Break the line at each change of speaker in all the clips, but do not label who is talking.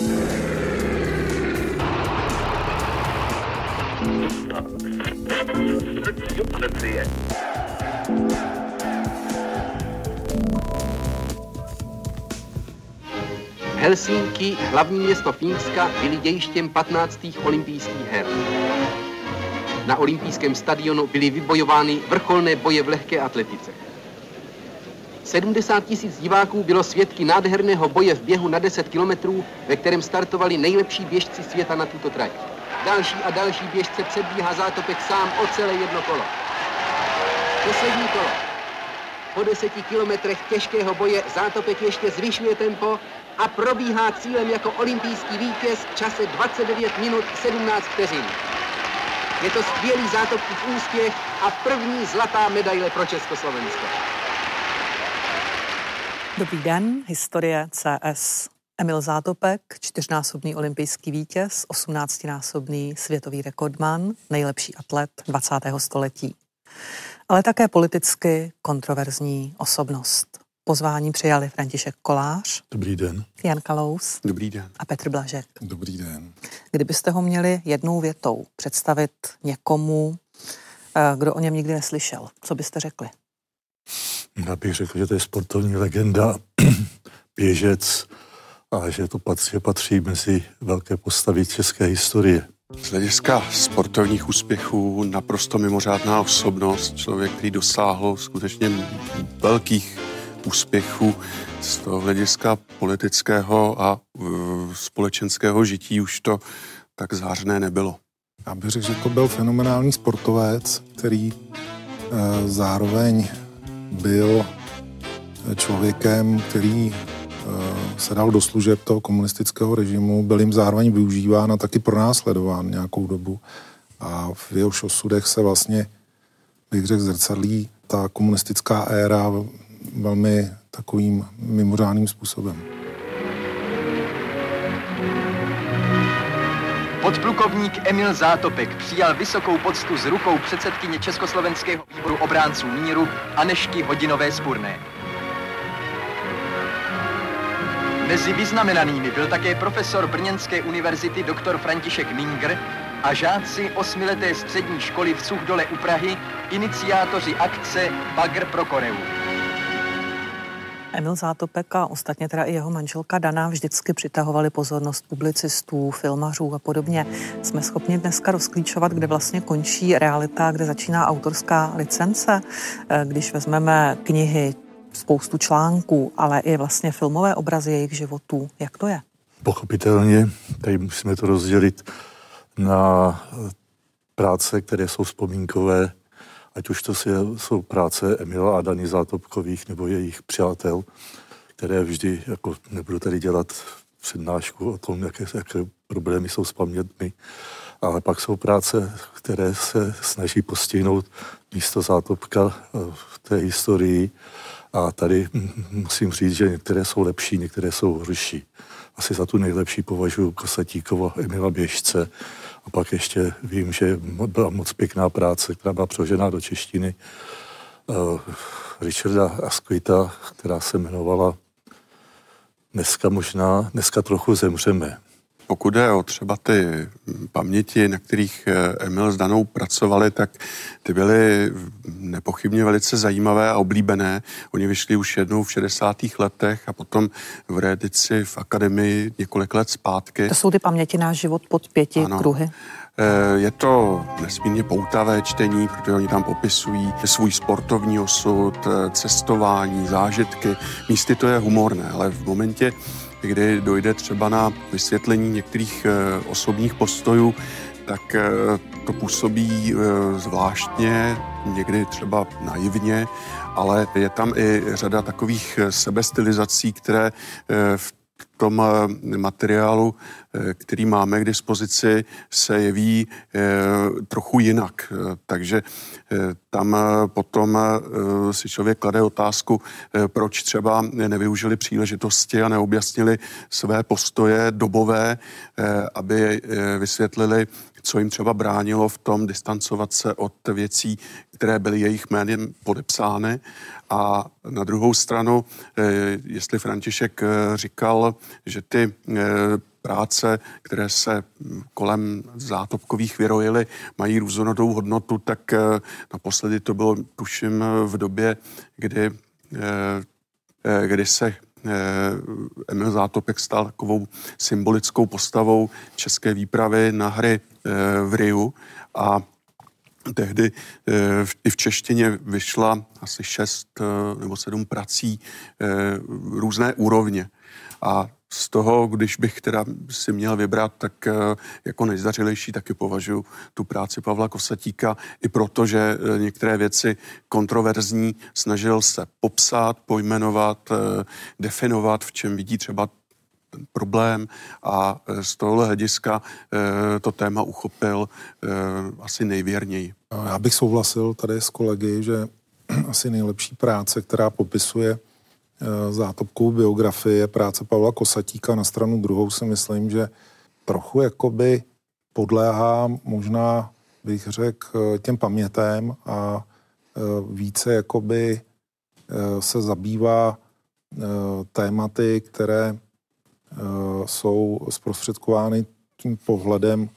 Helsinky, hlavní město Fínska, byly dějištěm 15. olympijských her. Na olympijském stadionu byly vybojovány vrcholné boje v lehké atletice. 70 tisíc diváků bylo svědky nádherného boje v běhu na 10 kilometrů, ve kterém startovali nejlepší běžci světa na tuto trať. Další a další běžce předbíhá zátopek sám o celé jedno kolo. Poslední kolo. Po deseti kilometrech těžkého boje zátopek ještě zvyšuje tempo a probíhá cílem jako olympijský vítěz v čase 29 minut 17 vteřin. Je to skvělý zátopkův úspěch a první zlatá medaile pro Československo.
Dobrý den, historie CS. Emil Zátopek, čtyřnásobný olympijský vítěz, 18-násobný světový rekordman, nejlepší atlet 20. století. Ale také politicky kontroverzní osobnost. Pozvání přijali František Kolář.
Dobrý den.
Jan Kalous.
Dobrý den.
A Petr Blažek.
Dobrý den.
Kdybyste ho měli jednou větou představit někomu, eh, kdo o něm nikdy neslyšel, co byste řekli?
Já bych řekl, že to je sportovní legenda, běžec a že to patří, patří mezi velké postavy české historie.
Z hlediska sportovních úspěchů naprosto mimořádná osobnost, člověk, který dosáhl skutečně velkých úspěchů z toho hlediska politického a uh, společenského žití už to tak zářné nebylo.
Já bych řekl, že to byl fenomenální sportovec, který uh, zároveň byl člověkem, který uh, se dal do služeb toho komunistického režimu, byl jim zároveň využíván a taky pronásledován nějakou dobu. A v jeho osudech se vlastně, bych řekl, zrcadlí ta komunistická éra velmi takovým mimořádným způsobem.
Podplukovník Emil Zátopek přijal vysokou poctu z rukou předsedkyně Československého výboru obránců míru Anešky Hodinové Spurné. Mezi vyznamenanými byl také profesor Brněnské univerzity dr. František Minger a žáci osmileté střední školy v Suchdole u Prahy, iniciátoři akce Bagr pro Koreu.
Emil Zátopek a ostatně teda i jeho manželka Dana vždycky přitahovali pozornost publicistů, filmařů a podobně. Jsme schopni dneska rozklíčovat, kde vlastně končí realita, kde začíná autorská licence. Eh, když vezmeme knihy, spoustu článků, ale i vlastně filmové obrazy jejich životů. Jak to je?
Pochopitelně, tady musíme to rozdělit na práce, které jsou vzpomínkové ať už to jsou práce Emila a Dany Zátopkových nebo jejich přátel, které vždy, jako nebudu tady dělat přednášku o tom, jaké, jaké problémy jsou s pamětmi, ale pak jsou práce, které se snaží postihnout místo Zátopka eh, v té historii a tady musím říct, že některé jsou lepší, některé jsou horší. Asi za tu nejlepší považuji Kosatíkovo Emila Běžce, a pak ještě vím, že byla moc pěkná práce, která byla přeložená do češtiny uh, Richarda Asquita, která se jmenovala Dneska možná, dneska trochu zemřeme.
Pokud je o třeba ty paměti, na kterých eh, Emil s Danou pracovali, tak ty byly nepochybně velice zajímavé a oblíbené. Oni vyšli už jednou v 60. letech a potom v reedici v akademii několik let zpátky.
To jsou ty paměti na život pod pěti ano. kruhy.
Eh, je to nesmírně poutavé čtení, protože oni tam popisují svůj sportovní osud, eh, cestování, zážitky. Místy to je humorné, ale v momentě, kdy dojde třeba na vysvětlení některých eh, osobních postojů, tak eh, to působí eh, zvláštně, někdy třeba naivně, ale je tam i řada takových sebestylizací, které v tom materiálu, který máme k dispozici, se jeví trochu jinak. Takže tam potom si člověk klade otázku, proč třeba nevyužili příležitosti a neobjasnili své postoje dobové, aby vysvětlili co jim třeba bránilo v tom distancovat se od věcí, které byly jejich jménem podepsány. A na druhou stranu, jestli František říkal, že ty práce, které se kolem zátopkových vyrojily, mají různorodou hodnotu, tak naposledy to bylo, tuším, v době, kdy, kdy se Eh, Emil Zátopek stal takovou symbolickou postavou české výpravy na hry eh, v Riu a tehdy eh, i v češtině vyšla asi šest nebo sedm prací různé úrovně. A z toho, když bych teda si měl vybrat, tak eh, jako nejzdařilejší taky považuji tu práci Pavla Kosatíka, i proto, že eh, některé věci kontroverzní snažil se popsat, pojmenovat, eh, definovat, v čem vidí třeba problém a z tohohle hlediska to téma uchopil asi nejvěrněji.
Já bych souhlasil tady s kolegy, že asi nejlepší práce, která popisuje zátopkou biografie je práce Pavla Kosatíka. Na stranu druhou si myslím, že trochu jakoby podléhá možná, bych řekl, těm pamětem a více jakoby se zabývá tématy, které jsou zprostředkovány tím pohledem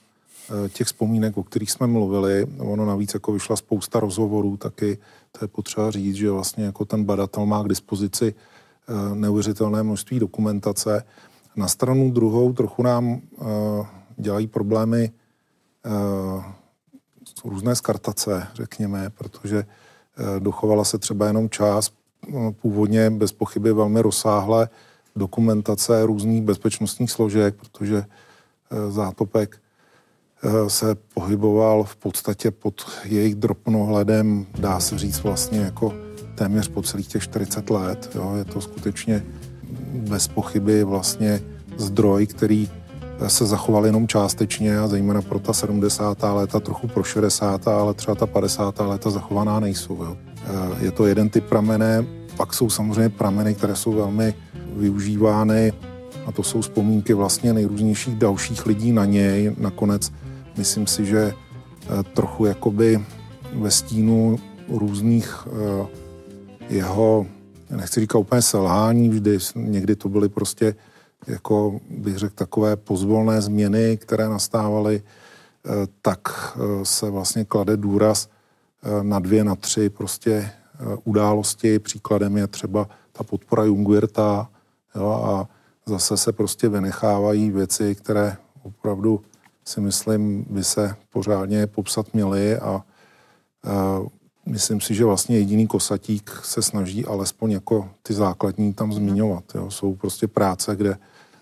těch vzpomínek, o kterých jsme mluvili. Ono navíc jako vyšla spousta rozhovorů, taky to je potřeba říct, že vlastně jako ten badatel má k dispozici Eh, neuvěřitelné množství dokumentace. Na stranu druhou trochu nám eh, dělají problémy eh, různé skartace, řekněme, protože dochovala se třeba jenom část původně bez pochyby velmi rozsáhlé dokumentace různých bezpečnostních složek, protože zátopek se pohyboval v podstatě pod jejich dropnohledem, dá se říct vlastně jako téměř po celých těch 40 let. Jo. Je to skutečně bez pochyby vlastně zdroj, který se zachoval jenom částečně a zejména pro ta 70. léta, trochu pro 60. ale třeba ta 50. léta zachovaná nejsou. Jo. Je to jeden typ pramene, pak jsou samozřejmě prameny, které jsou velmi využívány a to jsou vzpomínky vlastně nejrůznějších dalších lidí na něj. Nakonec myslím si, že eh, trochu jakoby ve stínu různých uh, jeho, nechci říkat úplně selhání, vždy někdy to byly prostě, jako bych řekl, takové pozvolné změny, které nastávaly, eh, tak eh, se vlastně klade důraz eh, na dvě, na tři prostě události. Příkladem je třeba ta podpora Jungwirta jo, a zase se prostě vynechávají věci, které opravdu si myslím, by se pořádně popsat měly a myslím si, že vlastně jediný kosatík se snaží alespoň jako ty základní tam zmiňovat. Jo. Jsou prostě práce, kde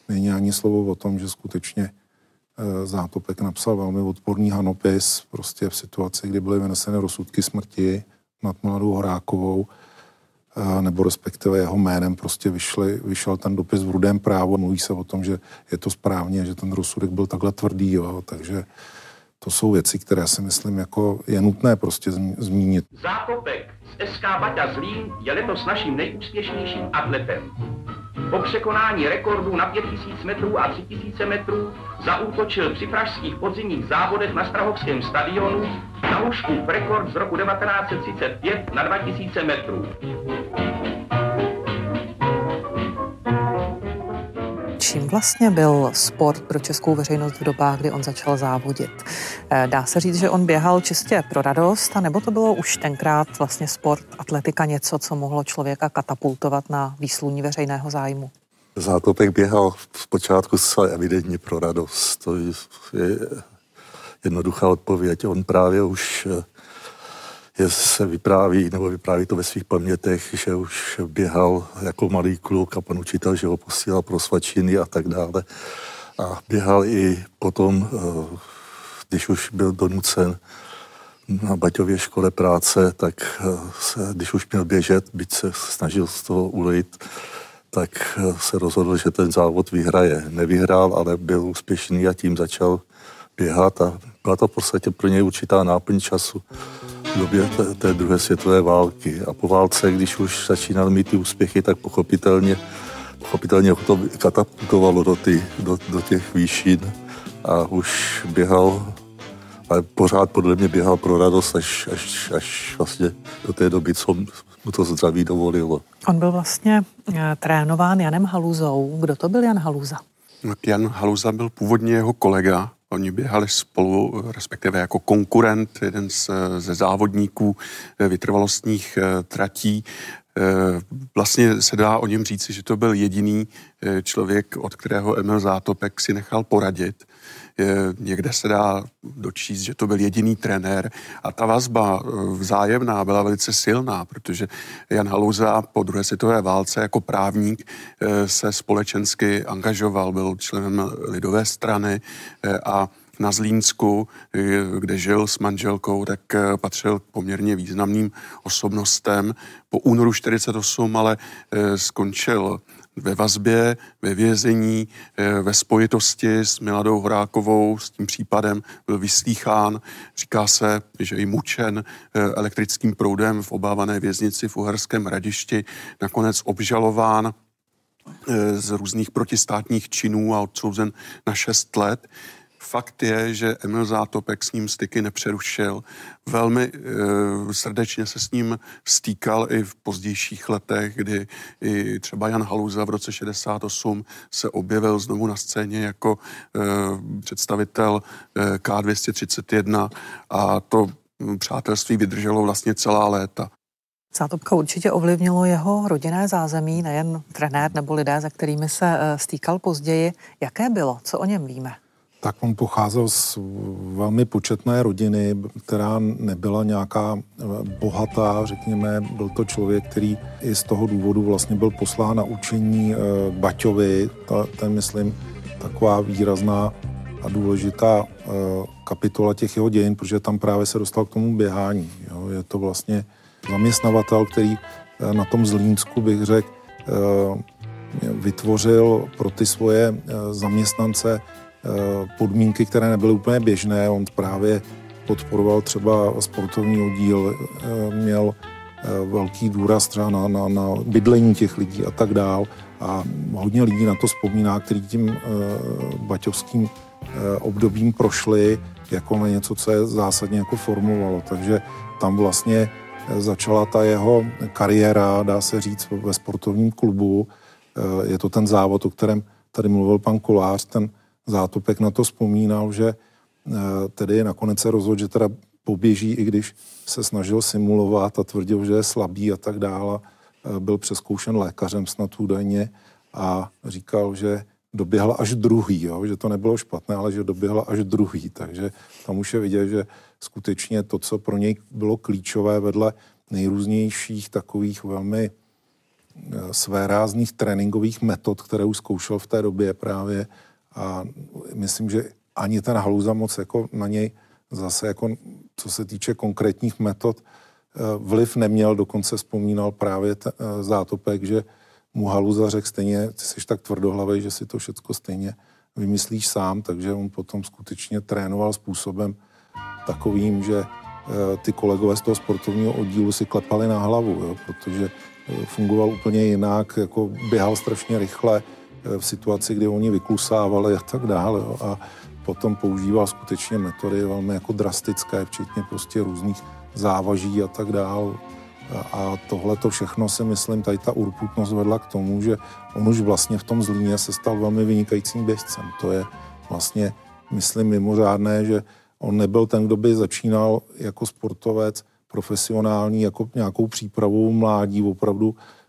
není ani slovo o tom, že skutečně e, Zátopek napsal velmi odporný hanopis prostě v situaci, kdy byly vyneseny rozsudky smrti nad mladou Horákovou, e, nebo respektive jeho jménem prostě vyšli, vyšel ten dopis v rudém právu. Mluví se o tom, že je to správně, že ten rozsudek byl takhle tvrdý, jo, takže to jsou věci, které si myslím, jako je nutné prostě zmínit.
Zákopek z SK Baťa Zlín je letos naším nejúspěšnějším atletem. Po překonání rekordů na 5000 metrů a 3000 metrů zaútočil při pražských podzimních závodech na Strahovském stadionu na Huškův rekord z roku 1935 na 2000 metrů.
Čím vlastně byl sport pro českou veřejnost v dobách, kdy on začal závodit? Eh, dá se říct, že on běhal čistě pro radost, nebo to bylo už tenkrát vlastně sport, atletika něco, co mohlo člověka katapultovat na výsluní veřejného zájmu?
Zátopek běhal v počátku zcela evidentně pro radost. To je jednoduchá odpověď. On právě už eh, je, se vypráví, nebo vypráví to ve svých pamětech, že už běhal jako malý kluk a pan učitel, že ho posílal pro svačiny a tak dále. A běhal i potom, eh, když už byl donucen na Baťově škole práce, tak eh, se, když už měl běžet, byť se snažil z toho ulejit, tak eh, se rozhodl, že ten závod vyhraje. Nevyhrál, ale byl úspěšný a tím začal běhat a byla to v podstatě pro něj určitá náplň času v době té, té druhé světové války. A po válce, když už začínal mít ty úspěchy, tak pochopitelně, pochopitelně ho to katapultovalo do, ty, do, do těch výšin a už běhal ale pořád podle mě běhal pro radost až, až, až vlastně do té doby, co mu to zdraví dovolilo.
On byl vlastně eh, trénován Janem Haluzou. Kdo to byl Jan Haluza?
Jan Haluza byl původně jeho kolega. Oni běhali spolu, respektive jako konkurent, jeden z, ze závodníků eh, vytrvalostních eh, tratí. Vlastně se dá o něm říci, že to byl jediný člověk, od kterého Emil Zátopek si nechal poradit někde se dá dočíst, že to byl jediný trenér a ta vazba eh, vzájemná byla velice silná, protože Jan Haluza po druhé světové válce jako právník eh, se společensky angažoval, byl členem lidové strany eh, a na Zlínsku, kde žil s manželkou, tak patřil poměrně významným osobnostem. Po únoru 48 ale skončil ve vazbě, ve vězení, eh, ve spojitosti s Miladou Horákovou, s tím případem byl vyslýchán. Říká se, že i mučen eh, elektrickým proudem v obávané věznici v Uherském radišti, nakonec obžalován eh, z různých protistátních činů a odsouzen na 6 let. Fakt je, že Emil Zátopek s ním styky nepřerušil. Velmi e, srdečně se s ním stýkal i v pozdějších letech, kdy i třeba Jan Haluza v roce 68 se objevil znovu na scéně jako e, představitel e, K231 a to přátelství vydrželo vlastně celá léta.
Zátopka určitě ovlivnilo jeho rodinné zázemí, nejen trenér nebo lidé, za kterými se stýkal později. Jaké bylo? Co o něm víme?
Tak on pocházel z velmi početné rodiny, která nebyla nějaká eh, bohatá, řekněme, byl to člověk, který i z toho důvodu vlastně byl poslán na učení eh, Baťovi, ta, ten myslím taková výrazná a důležitá eh, kapitola těch jeho dějin, protože tam právě se dostal k tomu běhání. Jo. Je to vlastně zaměstnavatel, který na tom Zlínsku, bych řekl, vytvořil pro ty svoje zaměstnance podmínky, které nebyly úplně běžné. On právě podporoval třeba sportovní oddíl, eh, měl eh, velký důraz třeba na, na, na bydlení těch lidí a tak dál. A hodně lidí na to vzpomíná, který tím baťovským obdobím prošli jako na něco, co je zásadně jako formovalo. Takže tam vlastně začala ta jeho kariéra, dá se říct, ve sportovním klubu. Je to ten závod, o kterém tady mluvil pan Kolář, ten Zátopek na to vzpomínal, že eh, tedy nakonec se rozhodl, že teda poběží, i když se snažil simulovat a tvrdil, že je slabý a tak dále. Eh, byl přeskoušen lékařem snad údajně a říkal, že doběhla až druhý, jo? že to nebylo špatné, ale že doběhla až druhý. Takže tam už je vidět, že skutečně to, co pro něj bylo klíčové vedle nejrůznějších takových velmi eh, své rázných tréninkových metod, které už zkoušel v té době právě, a myslím, že ani ten Haluza moc jako na něj zase jako co se týče konkrétních metod eh, vliv neměl, dokonce vzpomínal právě t, eh, Zátopek, že mu Haluza řekl stejně, ty jsi tak tvrdohlavý, že si to všechno stejně vymyslíš sám, takže on potom skutečně trénoval způsobem takovým, že eh, ty kolegové z toho sportovního oddílu si klepali na hlavu, jo, protože fungoval úplně jinak, jako běhal strašně rychle, v situaci, kdy oni vyklusávali a tak dále. Jo. A potom používal skutečně metody velmi jako drastické, včetně prostě různých závaží a tak dále. A tohle to všechno si myslím, tady ta urputnost vedla k tomu, že on už vlastně v tom Zlíně se stal velmi vynikajícím běžcem. To je vlastně, myslím, mimořádné, že on nebyl ten, kdo by začínal jako sportovec profesionální, jako nějakou přípravou mládí, opravdu Eh,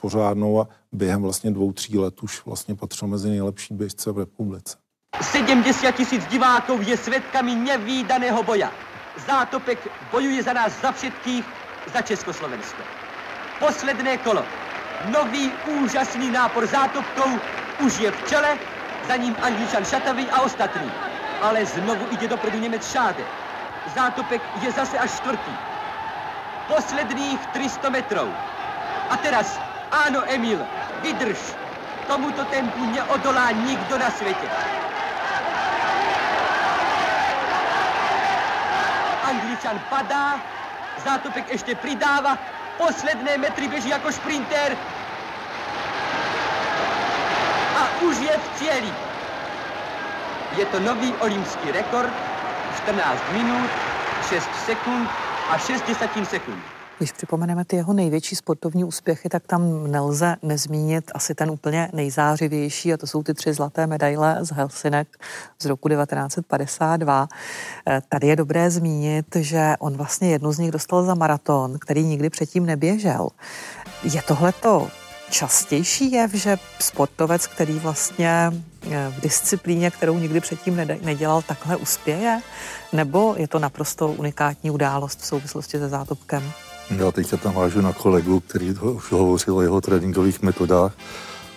pořádnou a během vlastně dvou, tří let už vlastně patřil mezi nejlepší běžce v republice.
70 tisíc diváků je svědkami nevýdaného boja. Zátopek bojuje za nás za všetkých, za Československo. Posledné kolo. Nový úžasný nápor zátopkou už je v čele, za ním Angličan Šatavý a ostatní. Ale znovu jde dopredu Němec Šáde. Zátopek je zase až čtvrtý. Posledných 300 metrů. A teraz, áno, Emil, vydrž. Tomuto tempu neodolá nikdo na světě. Angličan padá, Zátopek ještě přidává, posledné metry běží jako šprinter. A už je v cíli. Je to nový olympský rekord, 14 minut, 6 sekund a 6 desetin sekund.
Když připomeneme ty jeho největší sportovní úspěchy, tak tam nelze nezmínit asi ten úplně nejzářivější, a to jsou ty tři zlaté medaile z Helsinek z roku 1952. Eh, tady je dobré zmínit, že on vlastně jednu z nich dostal za maraton, který nikdy předtím neběžel. Je tohleto častější jev, že sportovec, který vlastně eh, v disciplíně, kterou nikdy předtím nedělal, takhle uspěje? Nebo je to naprosto unikátní událost v souvislosti se zátopkem?
Já teď tam vážu na kolegu, který už hovořil o jeho tréninkových metodách.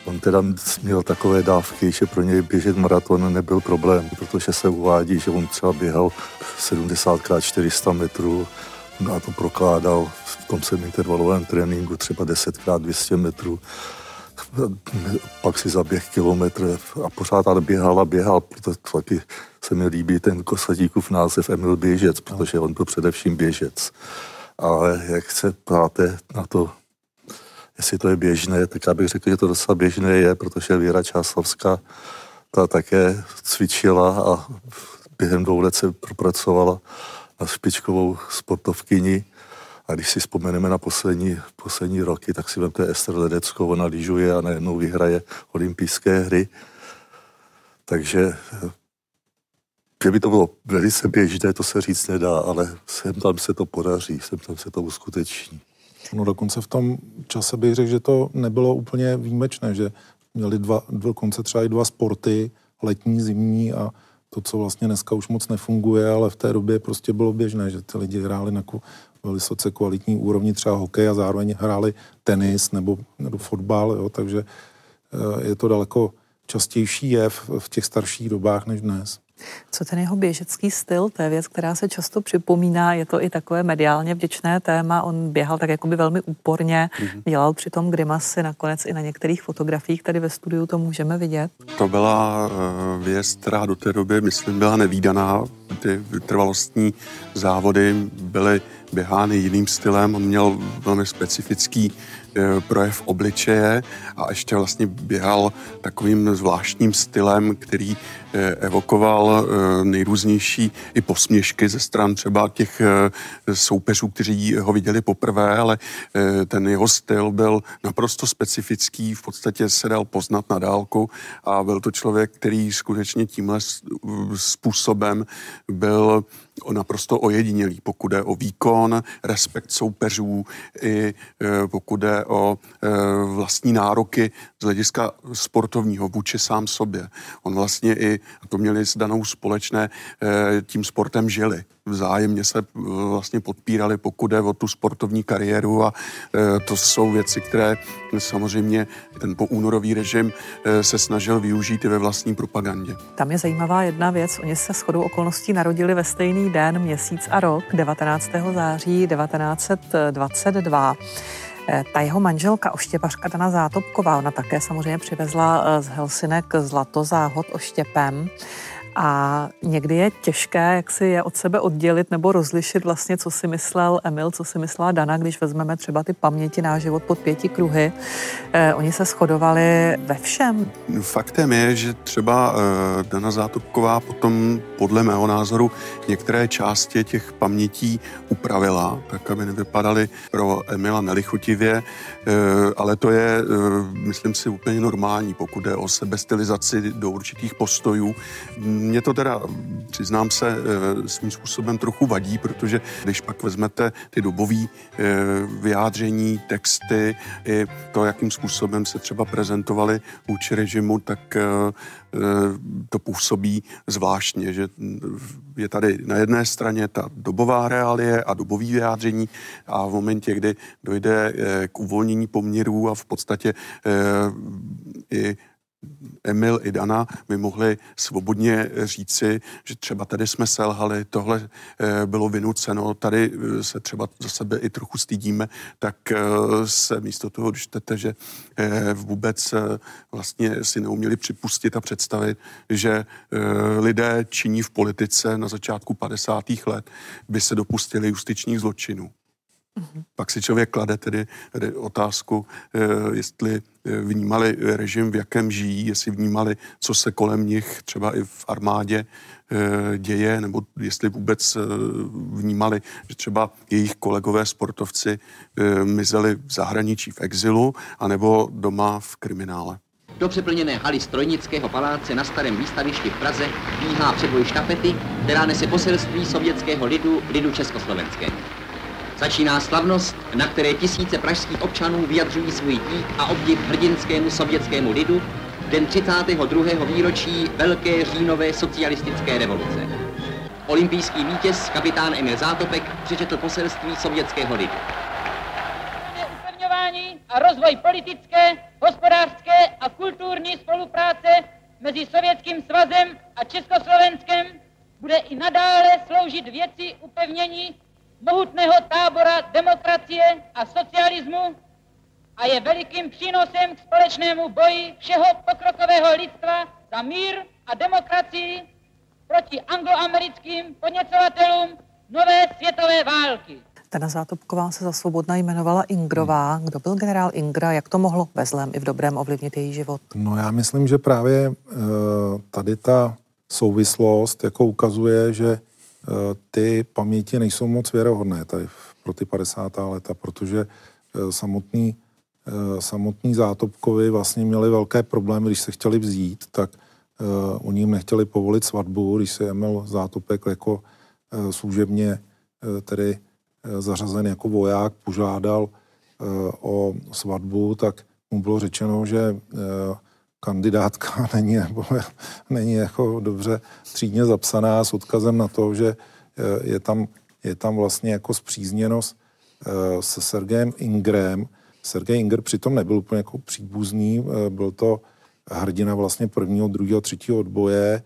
On teda měl takové dávky, že pro něj běžet maraton nebyl problém, protože se uvádí, že on třeba běhal 70 x 400 metrů a to prokládal v tom intervalovém tréninku třeba 10 x 200 metrů. Pak si zaběh kilometr a pořád ale běhal a běhal, protože taky se mi líbí ten Kosadíkův název Emil Běžec, protože on byl především běžec ale jak se ptáte na to, jestli to je běžné, tak já bych řekl, že to docela běžné je, protože Věra Čáslavská ta také cvičila a během dvou let se propracovala na špičkovou sportovkyni. A když si vzpomeneme na poslední, poslední roky, tak si vemte Ester Ledeckou, ona lyžuje a najednou vyhraje olympijské hry. Takže Kdyby to bylo velice běžné, to se říct nedá, ale sem tam se to podaří, sem tam se to uskuteční.
No dokonce v tom čase bych řekl, že to nebylo úplně výjimečné, že měli dva, dokonce třeba i dva sporty, letní, zimní a to, co vlastně dneska už moc nefunguje, ale v té době prostě bylo běžné, že ty lidi hráli na vysoce kvalitní úrovni třeba hokej a zároveň hráli tenis nebo, nebo fotbal, jo, takže eh, je to daleko častější jev v těch starších dobách než dnes.
Co ten jeho běžecký styl, to je věc, která se často připomíná, je to i takové mediálně vděčné téma. On běhal tak jakoby velmi úporně, mm-hmm. dělal přitom grimasy, nakonec i na některých fotografiích tady ve studiu to můžeme vidět.
To byla uh, věc, která do té doby, myslím, byla nevýdaná. Ty trvalostní závody byly běhány jiným stylem. On měl velmi specifický projev obličeje a ještě vlastně běhal takovým zvláštním stylem, který e, evokoval e, nejrůznější i posměšky ze stran třeba těch soupeřů, kteří ho viděli poprvé, ale ten jeho styl byl naprosto specifický, v podstatě se dal poznat na dálku a byl to člověk, který skutečně tímhle způsobem byl naprosto ojedinělý, pokud je o výkon, respekt soupeřů, i pokud je o e, vlastní nároky z hlediska sportovního vůči sám sobě. On vlastně i, a to měli s danou společné, e, tím sportem žili vzájemně se vlastně podpírali, pokud jde o tu sportovní kariéru a to jsou věci, které samozřejmě ten poúnorový režim se snažil využít i ve vlastní propagandě.
Tam je zajímavá jedna věc. Oni se shodou okolností narodili ve stejný den, měsíc a rok, 19. září 1922. Ta jeho manželka Oštěpařka Dana Zátopková, ona také samozřejmě přivezla z Helsinek zlato záhod oštěpem. A někdy je těžké, jak si je od sebe oddělit nebo rozlišit vlastně, co si myslel Emil, co si myslela Dana, když vezmeme třeba ty paměti na život pod pěti kruhy. Eh, oni se shodovali ve všem.
Faktem je, že třeba eh, Dana Zátopková potom podle mého názoru některé části těch pamětí upravila, tak aby nevypadaly pro Emila nelichotivě, eh, ale to je, eh, myslím si, úplně normální, pokud jde o sebestylizaci do určitých postojů mě to teda, přiznám se, eh, svým způsobem trochu vadí, protože když pak vezmete ty dobové eh, vyjádření, texty, i to, jakým způsobem se třeba prezentovali vůči režimu, tak eh, to působí zvláštně, že je tady na jedné straně ta dobová reálie a dobový vyjádření a v momentě, kdy dojde k uvolnění poměrů a v podstatě i Emil i Dana by mohli svobodně říci, že třeba tady jsme selhali, tohle eh, bylo vynuceno, tady eh, se třeba za sebe i trochu stydíme, tak eh, se místo toho čtete, že vůbec vlastně si neuměli připustit a představit, že lidé činí v politice na začátku 50. let by se dopustili justičních zločinů. Mm-hmm. Pak si člověk klade tedy, tedy otázku, jestli vnímali režim, v jakém žijí, jestli vnímali, co se kolem nich třeba i v armádě děje, nebo jestli vůbec vnímali, že třeba jejich kolegové sportovci mizeli v zahraničí v exilu, anebo doma v kriminále.
Do přeplněné haly Strojnického paláce na starém výstavišti v Praze bíhá předvoj štafety, která nese poselství sovětského lidu, lidu československé. Začíná slavnost, na které tisíce pražských občanů vyjadřují svůj dík a obdiv hrdinskému sovětskému lidu den 32. výročí Velké říjnové socialistické revoluce. Olympijský vítěz, kapitán Emil Zátopek, přečetl poselství sovětského lidu
a rozvoj politické, hospodářské a kulturní spolupráce mezi Sovětským svazem a Československem bude i nadále sloužit věci upevnění mohutného tábora demokracie a socialismu a je velikým přínosem k společnému boji všeho pokrokového lidstva za mír a demokracii proti angloamerickým podněcovatelům nové světové války.
Dana Zátopková se za svobodna jmenovala Ingrová. Hmm. Kdo byl generál Ingra? Jak to mohlo ve zlém i v dobrém ovlivnit její život?
No já myslím, že právě uh, tady ta souvislost jako ukazuje, že ty paměti nejsou moc věrohodné tady pro ty 50. leta, protože uh, samotný, uh, samotný Zátopkovi vlastně měli velké problémy, když se chtěli vzít, tak oni jim nechtěli povolit svatbu, když se Emil Zátopek jako služebně tedy Eh, zařazen jako voják, požádal eh, o svatbu, tak mu bylo řečeno, že eh, kandidátka není, nebo není jako dobře třídně zapsaná s odkazem na to, že je tam, je tam vlastně jako zpřízněnost se Sergejem Ingrem. Sergej Inger přitom nebyl úplně jako příbuzný, byl to hrdina vlastně prvního, druhého, třetího odboje,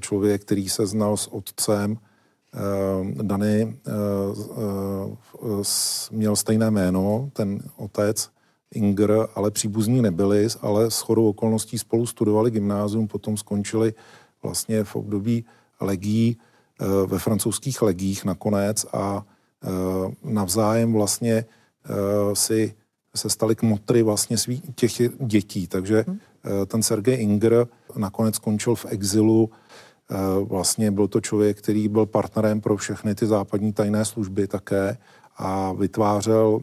člověk, který se znal s otcem, Eh, Dany eh, eh, měl stejné jméno, ten otec Inger, ale příbuzní nebyli, ale s chodou okolností spolu studovali gymnázium, potom skončili vlastně v období legí, ve francouzských legích nakonec a navzájem vlastně si se stali kmotry vlastně svých těch dětí. Takže mhm. ten Sergej Inger nakonec skončil v exilu Eh, vlastně byl to člověk, který byl partnerem pro všechny ty západní tajné služby také a vytvářel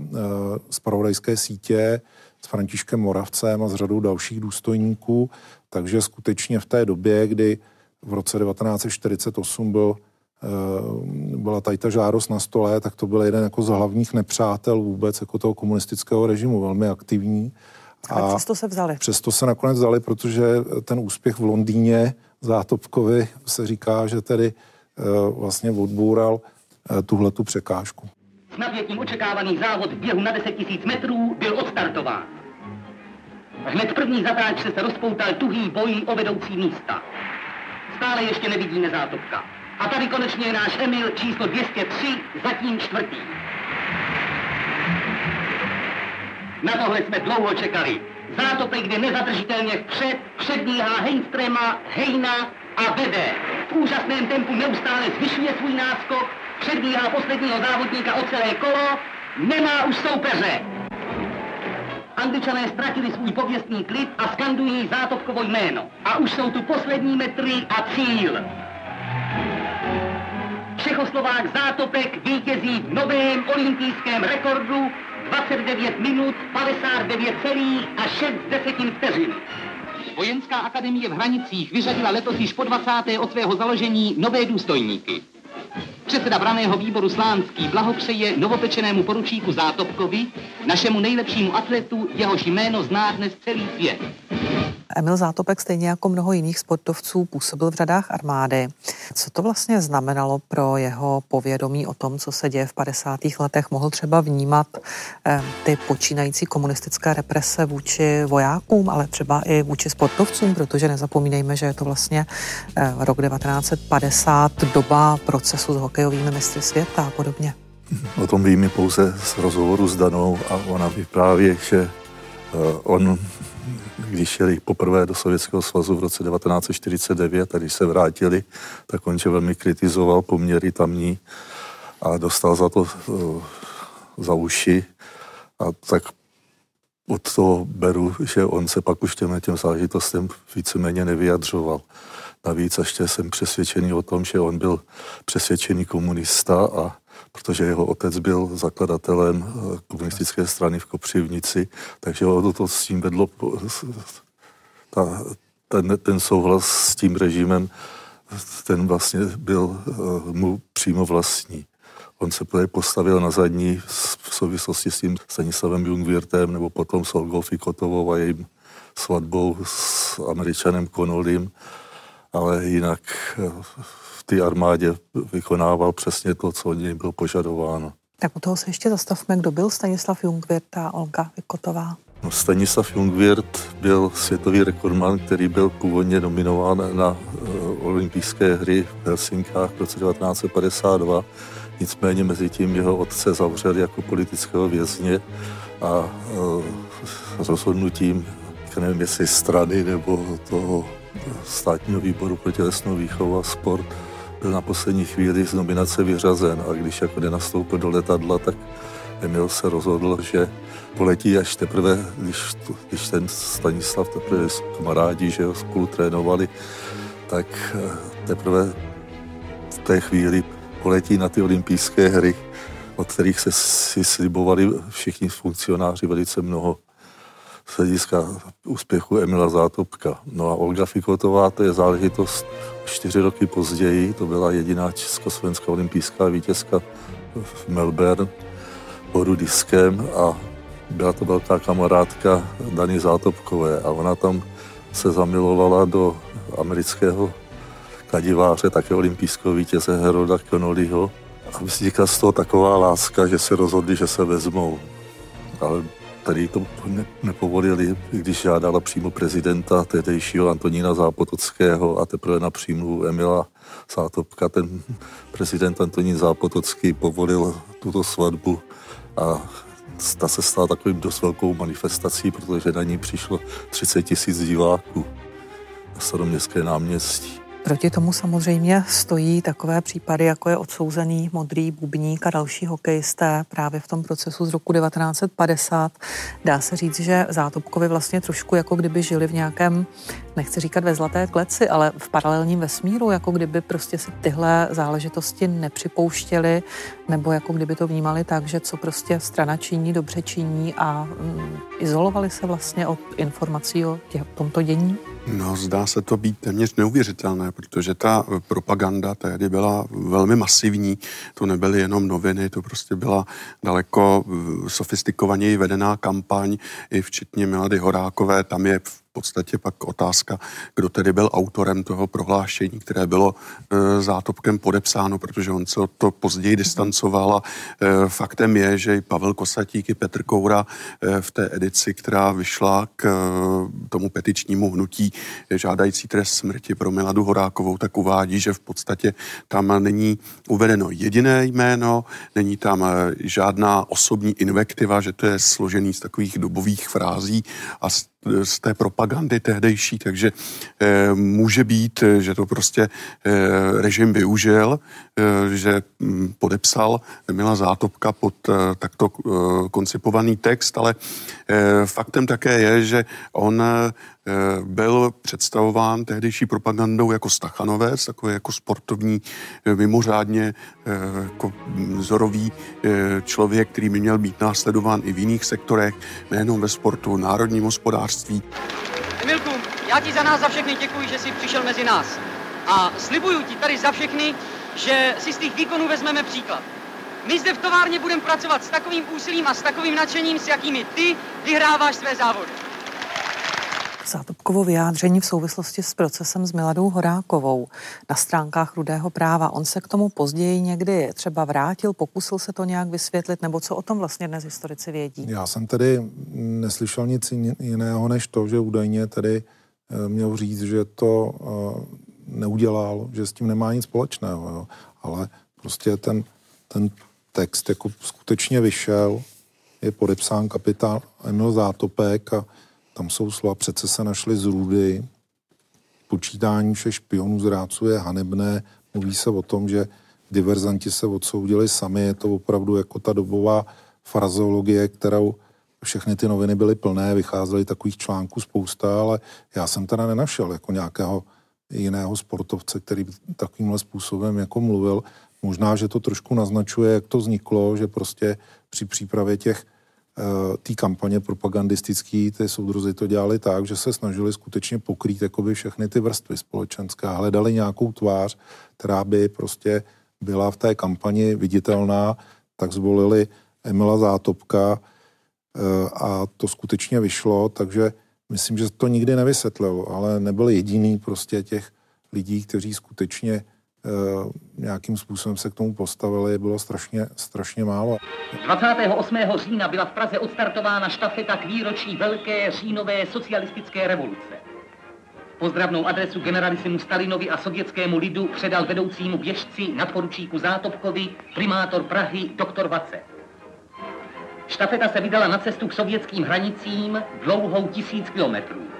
spravodajské eh, sítě s Františkem Moravcem a s řadou dalších důstojníků, takže skutečně v té době, kdy v roce 1948 byl, eh, byla tady ta žádost na stole, tak to byl jeden jako z hlavních nepřátel vůbec jako toho komunistického režimu, velmi aktivní.
A, a přesto se vzali.
Přesto se nakonec vzali, protože ten úspěch v Londýně Zátopkovi se říká, že tedy eh, vlastně odboural tuhle tu překážku.
Napětím očekávaný závod v běhu na 10 000 metrů byl odstartován. Hned první zatáčce se rozpoutal tuhý boj o vedoucí místa. Stále ještě nevidíme zátopka. A tady konečně je náš Emil číslo 203, zatím čtvrtý. Na tohle jsme dlouho čekali. Zátopek jde nezadržitelně vpřed, předbíhá Heinstrema, Hejna a vede. V úžasném tempu neustále zvyšuje svůj náskok, předbíhá posledního závodníka o celé kolo, nemá už soupeře. Angličané ztratili svůj pověstný klid a skandují Zátopkovo jméno. A už jsou tu poslední metry a cíl. Čechoslovák Zátopek vítězí v novém olympijském rekordu 29 minut 59 celých a 6 desetin vteřin. Vojenská akademie v Hranicích vyřadila letos již po 20. od svého založení nové důstojníky. Předseda braného výboru Slánský blahopřeje novopečenému poručíku Zátopkovi, našemu nejlepšímu atletu, jehož jméno zná dnes celý svět.
Emil Zátopek, stejně jako mnoho jiných sportovců, působil v řadách armády. Co to vlastně znamenalo pro jeho povědomí o tom, co se děje v 50. letech? Mohl třeba vnímat eh, ty počínající komunistické represe vůči vojákům, ale třeba i vůči sportovcům, protože nezapomínejme, že je to vlastně eh, rok 1950, doba procesu s hokejovými mistry světa a podobně.
O tom víme pouze z rozhovoru s Danou a ona vypráví, že on když šli poprvé do Sovětského svazu v roce 1949 a se vrátili, tak on že velmi kritizoval poměry tamní a dostal za to uh, za uši a tak od toho beru, že on se pak už těm, těm zážitostem víceméně nevyjadřoval. Navíc ještě jsem přesvědčený o tom, že on byl přesvědčený komunista a protože jeho otec byl zakladatelem eh, komunistické strany v Kopřivnici, takže ho to s tím vedlo ta, ten, ten souhlas s tím režimem, ten vlastně byl eh, mu přímo vlastní. On se postavil na zadní v souvislosti s tím Stanislavem Jungwirtem nebo potom s Olgou Fikotovou a jejím svatbou s američanem Connollim, ale jinak eh, té armádě vykonával přesně to, co od něj bylo požadováno.
Tak u toho se ještě zastavme, kdo byl Stanislav Jungwirth a Olga Fikotová.
No, Stanislav Jungwirth byl světový rekordman, který byl původně nominován na uh, olympijské hry v Helsinkách v roce 1952 Nicméně mezi tím jeho otce zavřeli jako politického vězně a e, rozhodnutím, nevím jestli strany nebo toho státního výboru pro tělesnou výchovu a sport, byl na poslední chvíli z nominace vyřazen. A když jako nenastoupil do letadla, tak Emil se rozhodl, že poletí až teprve, když, když ten Stanislav teprve kamarádi, že ho spolu trénovali, tak e, teprve v té chvíli poletí na ty olympijské hry, od kterých se si slibovali všichni funkcionáři velice mnoho z hlediska úspěchu Emila Zátopka. No a Olga Fikotová, to je záležitost čtyři roky později, to byla jediná československá olympijská vítězka v Melbourne, hodu diskem a byla to velká kamarádka Dany Zátopkové a ona tam se zamilovala do amerického kladiváře, také olympijského vítěze Heroda Connollyho. A vznikla z toho taková láska, že se rozhodli, že se vezmou. Ale tady to ne, nepovolili, když žádala přímo prezidenta tehdejšího Antonína Zápotockého a teprve na přímluvu Emila Zátopka ten prezident Antonín Zápotocký povolil tuto svatbu a ta se stala takovým dost velkou manifestací, protože na ní přišlo 30 tisíc diváků na staroměstské náměstí.
Proti tomu samozřejmě stojí takové případy, jako je odsouzený modrý bubník a další hokejisté právě v tom procesu z roku 1950. Dá se říct, že Zátopkovi vlastně trošku jako kdyby žili v nějakém, nechci říkat ve zlaté kleci, ale v paralelním vesmíru, jako kdyby prostě si tyhle záležitosti nepřipouštěli, nebo jako kdyby to vnímali tak, že co prostě strana činí, dobře činí a mm, izolovali se vlastně od informací o tomto dění?
No, zdá se to být téměř neuvěřitelné, protože ta propaganda tehdy byla velmi masivní. To nebyly jenom noviny, to prostě byla daleko sofistikovaněji vedená kampaň, i včetně Milady Horákové. Tam je v podstatě pak otázka, kdo tedy byl autorem toho prohlášení, které bylo e, zátopkem podepsáno, protože on se to později distancoval a e, faktem je, že i Pavel Kosatík i Petr Koura e, v té edici, která vyšla k e, tomu petičnímu hnutí e, žádající trest smrti pro Miladu Horákovou, tak uvádí, že v podstatě tam není uvedeno jediné jméno, není tam e, žádná osobní invektiva, že to je složený z takových dobových frází a z z té propagandy tehdejší, takže e, může být, že to prostě e, režim využil, že m, hm, podepsal Mila Zátopka pod e, takto e, koncipovaný text, ale faktem také je, že on byl představován tehdejší propagandou jako Stachanovec, takový jako sportovní, mimořádně jako vzorový člověk, který by měl být následován i v jiných sektorech, nejenom ve sportu, národním hospodářství.
Emilku, já ti za nás za všechny děkuji, že jsi přišel mezi nás. A slibuju ti tady za všechny, že si z těch výkonů vezmeme příklad. My zde v továrně budeme pracovat s takovým úsilím a s takovým nadšením, s jakými ty vyhráváš své závody.
Zátopkovo vyjádření v souvislosti s procesem s Miladou Horákovou na stránkách Rudého práva. On se k tomu později někdy třeba vrátil, pokusil se to nějak vysvětlit, nebo co o tom vlastně dnes historici vědí?
Já jsem tedy neslyšel nic jiného, než to, že údajně tedy eh, měl říct, že to eh, neudělal, že s tím nemá nic společného. Jo. Ale prostě ten, ten text jako skutečně vyšel, je podepsán kapitán Emil Zátopek a tam jsou slova, přece se našly z rudy, počítání všech špionů zráců je hanebné, mluví se o tom, že diverzanti se odsoudili sami, je to opravdu jako ta dobová frazeologie, kterou všechny ty noviny byly plné, vycházely takových článků spousta, ale já jsem teda nenašel jako nějakého jiného sportovce, který takovýmhle způsobem jako mluvil. Možná, že to trošku naznačuje, jak to vzniklo, že prostě při přípravě těch eh, té kampaně propagandistické, ty soudruzi to dělali tak, že se snažili skutečně pokrýt jakoby všechny ty vrstvy společenské hledali nějakou tvář, která by prostě byla v té kampani viditelná, tak zvolili Emila Zátopka eh, a to skutečně vyšlo, takže myslím, že to nikdy nevysvětlil, ale nebyl jediný prostě těch lidí, kteří skutečně uh, nějakým způsobem se k tomu postavili, bylo strašně, strašně málo.
28. října byla v Praze odstartována štafeta k výročí velké říjnové socialistické revoluce. Pozdravnou adresu generalisimu Stalinovi a sovětskému lidu předal vedoucímu běžci nadporučíku Zátopkovi primátor Prahy doktor Vace. Štafeta se vydala na cestu k sovětským hranicím dlouhou tisíc kilometrů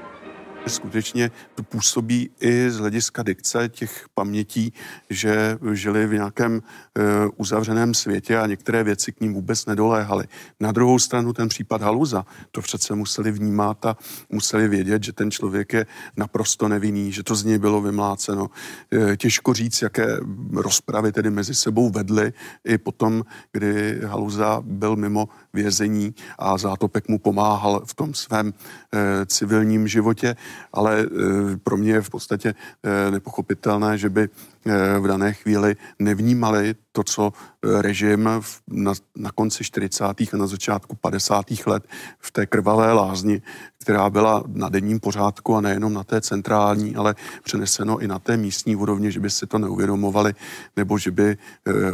skutečně to působí i z hlediska dikce těch pamětí, že žili v nějakém e, uzavřeném světě a některé věci k ním vůbec nedoléhaly. Na druhou stranu ten případ Haluza, to přece museli vnímat a museli vědět, že ten člověk je naprosto nevinný, že to z něj bylo vymláceno. E, těžko říct, jaké rozpravy tedy mezi sebou vedly i potom, kdy Haluza byl mimo vězení a Zátopek mu pomáhal v tom svém e, civilním životě ale eh, pro mě je v podstatě eh, nepochopitelné, že by eh, v dané chvíli nevnímali to, co režim na, na konci 40. a na začátku 50. let v té krvavé lázni, která byla na denním pořádku a nejenom na té centrální, ale přeneseno i na té místní úrovni, že by si to neuvědomovali nebo že by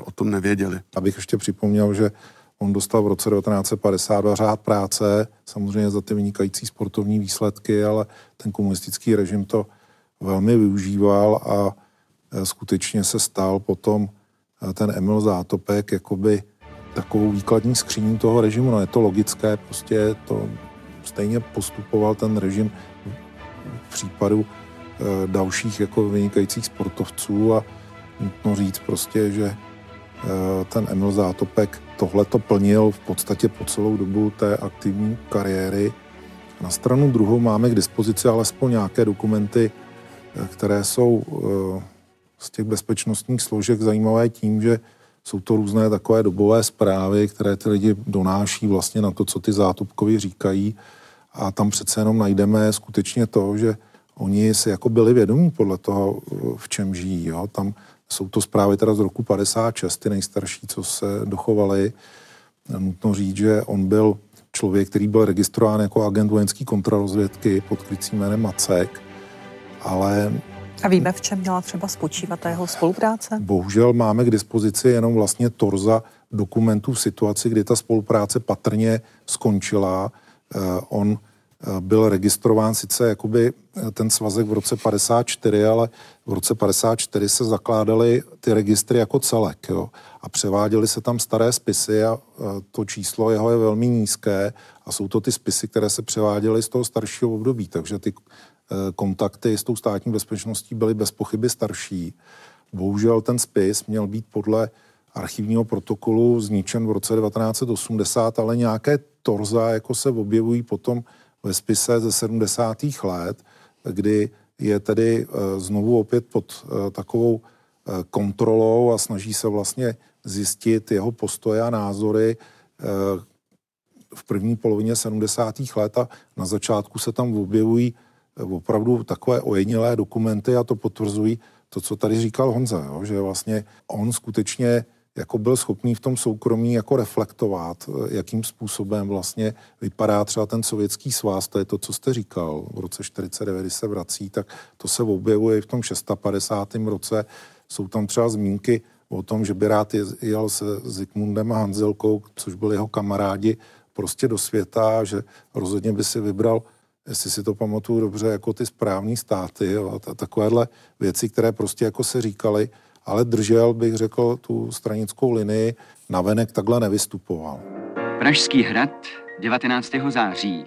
o tom nevěděli.
Abych ještě připomněl, že On dostal v roce 1952 řád práce, samozřejmě za ty vynikající sportovní výsledky, ale ten komunistický režim to velmi využíval a e, skutečně se stal potom e, ten Emil Zátopek jakoby takovou výkladní skříní toho režimu. No je to logické, prostě to stejně postupoval ten režim v případu e, dalších jako vynikajících sportovců a nutno říct prostě, že ten Emil Zátopek tohle to plnil v podstatě po celou dobu té aktivní kariéry. Na stranu druhou máme k dispozici alespoň nějaké dokumenty, eh, které jsou eh, z těch bezpečnostních složek zajímavé tím, že jsou to různé takové dobové zprávy, které ty lidi donáší vlastně na to, co ty zátopkovi říkají. A tam přece jenom najdeme skutečně to, že oni si jako byli vědomí podle toho, v čem žijí. Jo? Tam jsou to zprávy teda z roku 56, ty nejstarší, co se dochovaly. Nutno říct, že on byl člověk, který byl registrován jako agent vojenské kontrarozvědky pod krycím jménem Macek, ale
a víme, v čem měla třeba spočívat ta jeho spolupráce?
Bohužel máme k dispozici jenom vlastně torza dokumentů v situaci, kdy ta spolupráce patrně skončila. Uh, on byl registrován sice jakoby eh, ten svazek v roce 54, ale v roce 54 se zakládaly ty registry jako celek jo, a převáděly se tam staré spisy a eh, to číslo jeho je velmi nízké a jsou to ty spisy, které se převáděly z toho staršího období, takže ty eh, kontakty s tou státní bezpečností byly bez pochyby starší. Bohužel ten spis měl být podle archivního protokolu zničen v roce 1980, ale nějaké torza jako se objevují potom ve spise ze 70. let, kdy je tedy eh, znovu opět pod eh, takovou eh, kontrolou a snaží se vlastně zjistit jeho postoje a názory v první polovině 70. let a na začátku se tam objevují opravdu takové ojedinělé dokumenty a to potvrzují to, co tady říkal Honza, jo, že vlastně on skutečně jako byl schopný v tom soukromí jako reflektovat, eh, jakým způsobem vlastně vypadá třeba ten sovětský svaz, to je to, co jste říkal, v roce 49, když se vrací, tak to se objevuje i v tom 650. roce. Jsou tam třeba zmínky o tom, že by rád jel se Zikmundem a Hanzelkou, což byli jeho kamarádi, prostě do světa, že rozhodně by si vybral jestli si to pamatuju dobře, jako ty správní státy jo, a takovéhle věci, které prostě jako se říkaly ale držel, bych řekl, tu stranickou linii, navenek takhle nevystupoval.
Pražský hrad 19. září.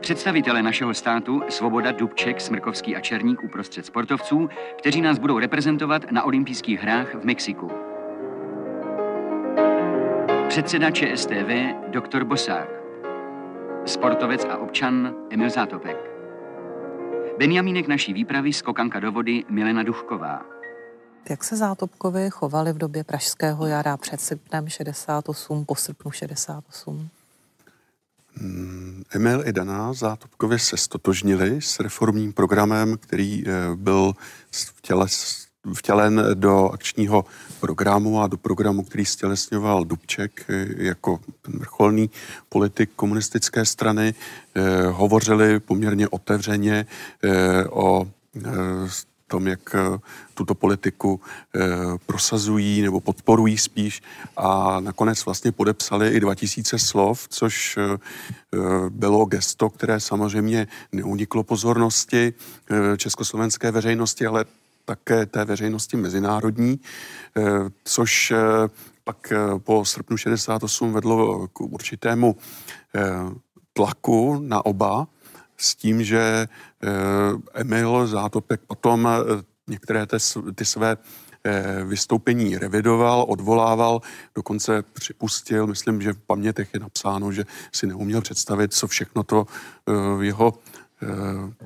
Představitele našeho státu Svoboda, Dubček, Smrkovský a Černík uprostřed sportovců, kteří nás budou reprezentovat na olympijských hrách v Mexiku. Předseda ČSTV doktor Bosák. Sportovec a občan Emil Zátopek. Benjamínek naší výpravy skokanka do vody Milena Duchková.
Jak se Zátopkovi chovali v době Pražského jara před srpnem 68, po srpnu 68?
Hmm, Emil i Dana Zátopkovi se stotožnili s reformním programem, který eh, byl těle, vtělen do akčního programu a do programu, který stělesňoval Dubček eh, jako vrcholný politik komunistické strany. Eh, hovořili poměrně otevřeně o tom, jak eh, tuto politiku eh, prosazují nebo podporují spíš a nakonec vlastně podepsali i 2000 slov, což eh, bylo gesto, které samozřejmě neuniklo pozornosti československé veřejnosti, ale také té veřejnosti mezinárodní, což pak po srpnu 68 vedlo k určitému tlaku na oba, s tím, že eh, Emil Zátopek potom eh, některé ty, své eh, vystoupení revidoval, odvolával, dokonce připustil, myslím, že v pamětech je napsáno, že si neuměl představit, co všechno to jeho Eh,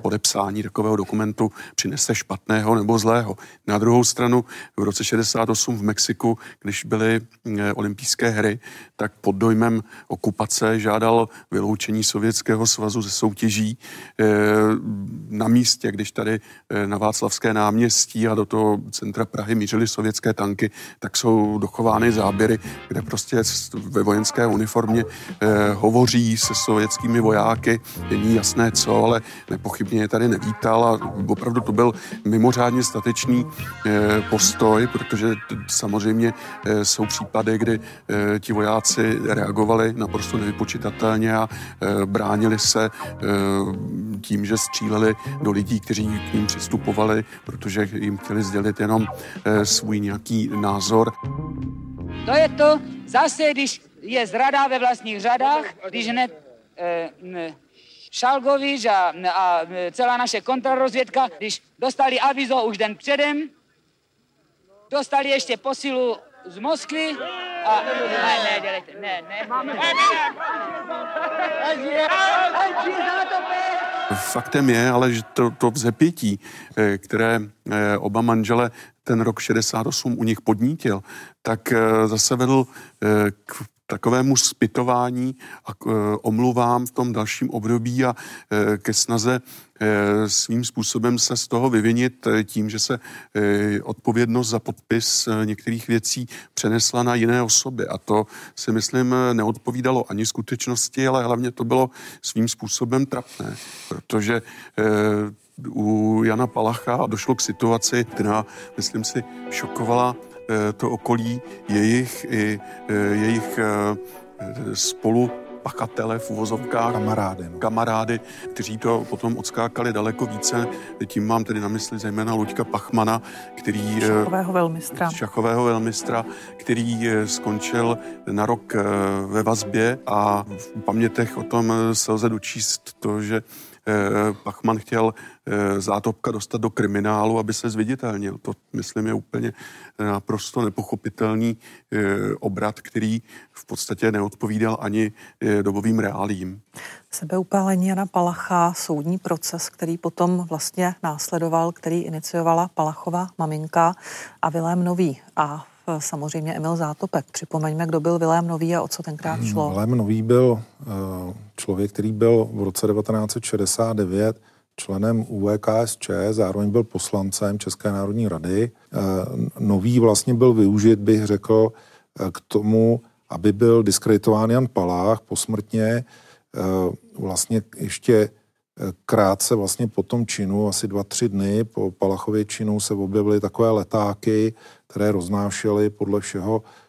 podepsání takového dokumentu přinese špatného nebo zlého. Na druhou stranu v roce 68 v Mexiku, když byly eh, olympijské hry, tak pod dojmem okupace žádal vyloučení Sovětského svazu ze soutěží eh, na místě, když tady na Václavské náměstí a do toho centra Prahy mířily sovětské tanky, tak jsou dochovány záběry, kde prostě ve vojenské uniformě hovoří se sovětskými vojáky, není jasné co, ale nepochybně je tady nevítal a opravdu to byl mimořádně statečný eh, postoj, protože samozřejmě eh, jsou případy, kdy eh, ti vojáci reagovali naprosto nevypočitatelně a bránili se tím, že stříleli do lidí, kteří k ním přistupovali, protože jim chtěli sdělit jenom svůj nějaký názor.
To je to zase, když je zrada ve vlastních řadách, když hned eh, Šalgovič a, a celá naše kontrarozvědka, když dostali avizo už den předem, dostali ještě posilu z Moskvy a... Ne, ne, dělejte, ne, ne.
Faktem je, ale že to, to vzepětí, eh, které eh, oba manžele ten rok 68 u nich podnítil, tak zase vedl k takovému spytování a e, omluvám v tom dalším období a e, ke snaze e, svým způsobem se z toho vyvinit tím, že se odpovědnost za podpis některých věcí přenesla na jiné osoby. A to si myslím neodpovídalo ani skutečnosti, ale hlavně to bylo svým způsobem trapné, protože u Jana Palacha došlo k situaci, která, myslím si, šokovala Eh, to okolí jejich i eh, jejich eh, spolu pachatele v uvozovkách.
Kamarády. No.
Kamarády, kteří to potom odskákali daleko více. Tím mám tedy na mysli zejména Luďka Pachmana, který...
Šachového velmistra.
Šachového velmistra, který skončil na rok ve vazbě a v pamětech o tom se lze dočíst to, že Pachman chtěl zátopka dostat do kriminálu, aby se zviditelnil. To, myslím, je úplně naprosto nepochopitelný eh, obrat, který v podstatě neodpovídal ani eh, dobovým reálím.
Sebeupálení Jana Palacha, soudní proces, který potom vlastně následoval, který iniciovala Palachova maminka a Vilém Nový a eh, samozřejmě Emil Zátopek. Připomeňme, kdo byl Vilém Nový a o co tenkrát šlo.
Vilém Nový byl člověk, který byl v roce 1969 členem UVKSČ, zároveň byl poslancem České národní rady. Eh, nový vlastně byl využit, bych řekl, eh, k tomu, aby byl diskreditován Jan Palách posmrtně. Eh, vlastně ještě krátce vlastně po tom činu, asi dva, tři dny po Palachově činu se objevily takové letáky, které roznášely podle všeho Eh,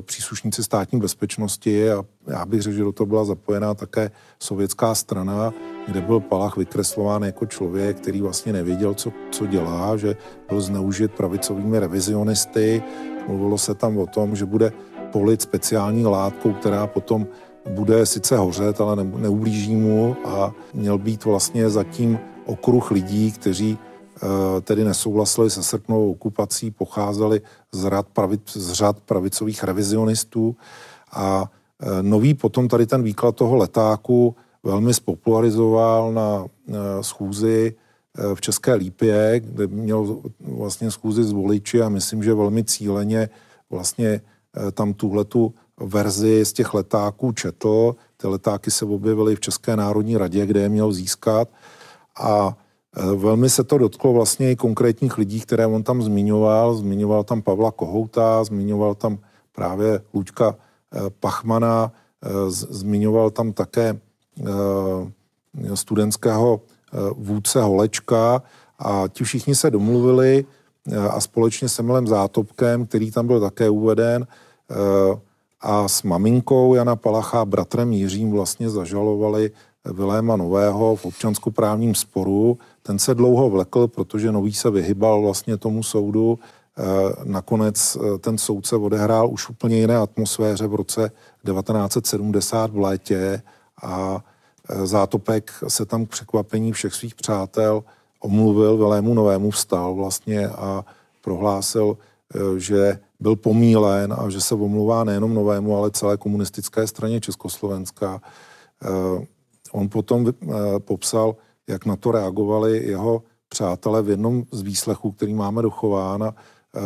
příslušníci státní bezpečnosti a já bych řekl, že do toho byla zapojená také sovětská strana, kde byl Palach vykreslován jako člověk, který vlastně nevěděl, co, co dělá, že byl zneužit pravicovými revizionisty. Mluvilo se tam o tom, že bude polit speciální látkou, která potom bude sice hořet, ale ne, neublíží mu a měl být vlastně zatím okruh lidí, kteří Eh, tedy nesouhlasili se srpnovou okupací, pocházeli z, rad pravic, z řad pravicových revizionistů A nový potom tady ten výklad toho letáku velmi spopularizoval na schůzi v České Lípě, kde měl vlastně schůzi s voliči a myslím, že velmi cíleně vlastně tam tuhletu verzi z těch letáků četl. Ty letáky se objevily v České národní radě, kde je měl získat. A velmi se to dotklo vlastně i konkrétních lidí, které on tam zmiňoval. Zmiňoval tam Pavla Kohouta, zmiňoval tam právě Luďka e, Pachmana, e, zmiňoval tam také studentského vůdce Holečka a ti všichni se domluvili a společně s Emilem Zátopkem, který tam byl také uveden, a s maminkou Jana Palacha, bratrem Jiřím vlastně zažalovali Viléma Nového v občanskoprávním sporu. Ten se dlouho vlekl, protože Nový se vyhybal vlastně tomu soudu. E, nakonec e, ten soudce odehrál už úplně jiné atmosféře v roce 1970 v létě a e, Zátopek se tam k překvapení všech svých přátel omluvil, Vilému Novému vstal vlastně a prohlásil, že byl pomílen a že se omluvá nejenom novému, ale celé komunistické straně Československa. On potom eh, popsal, jak na to reagovali jeho přátelé v jednom z výslechů, který máme dochován. A eh,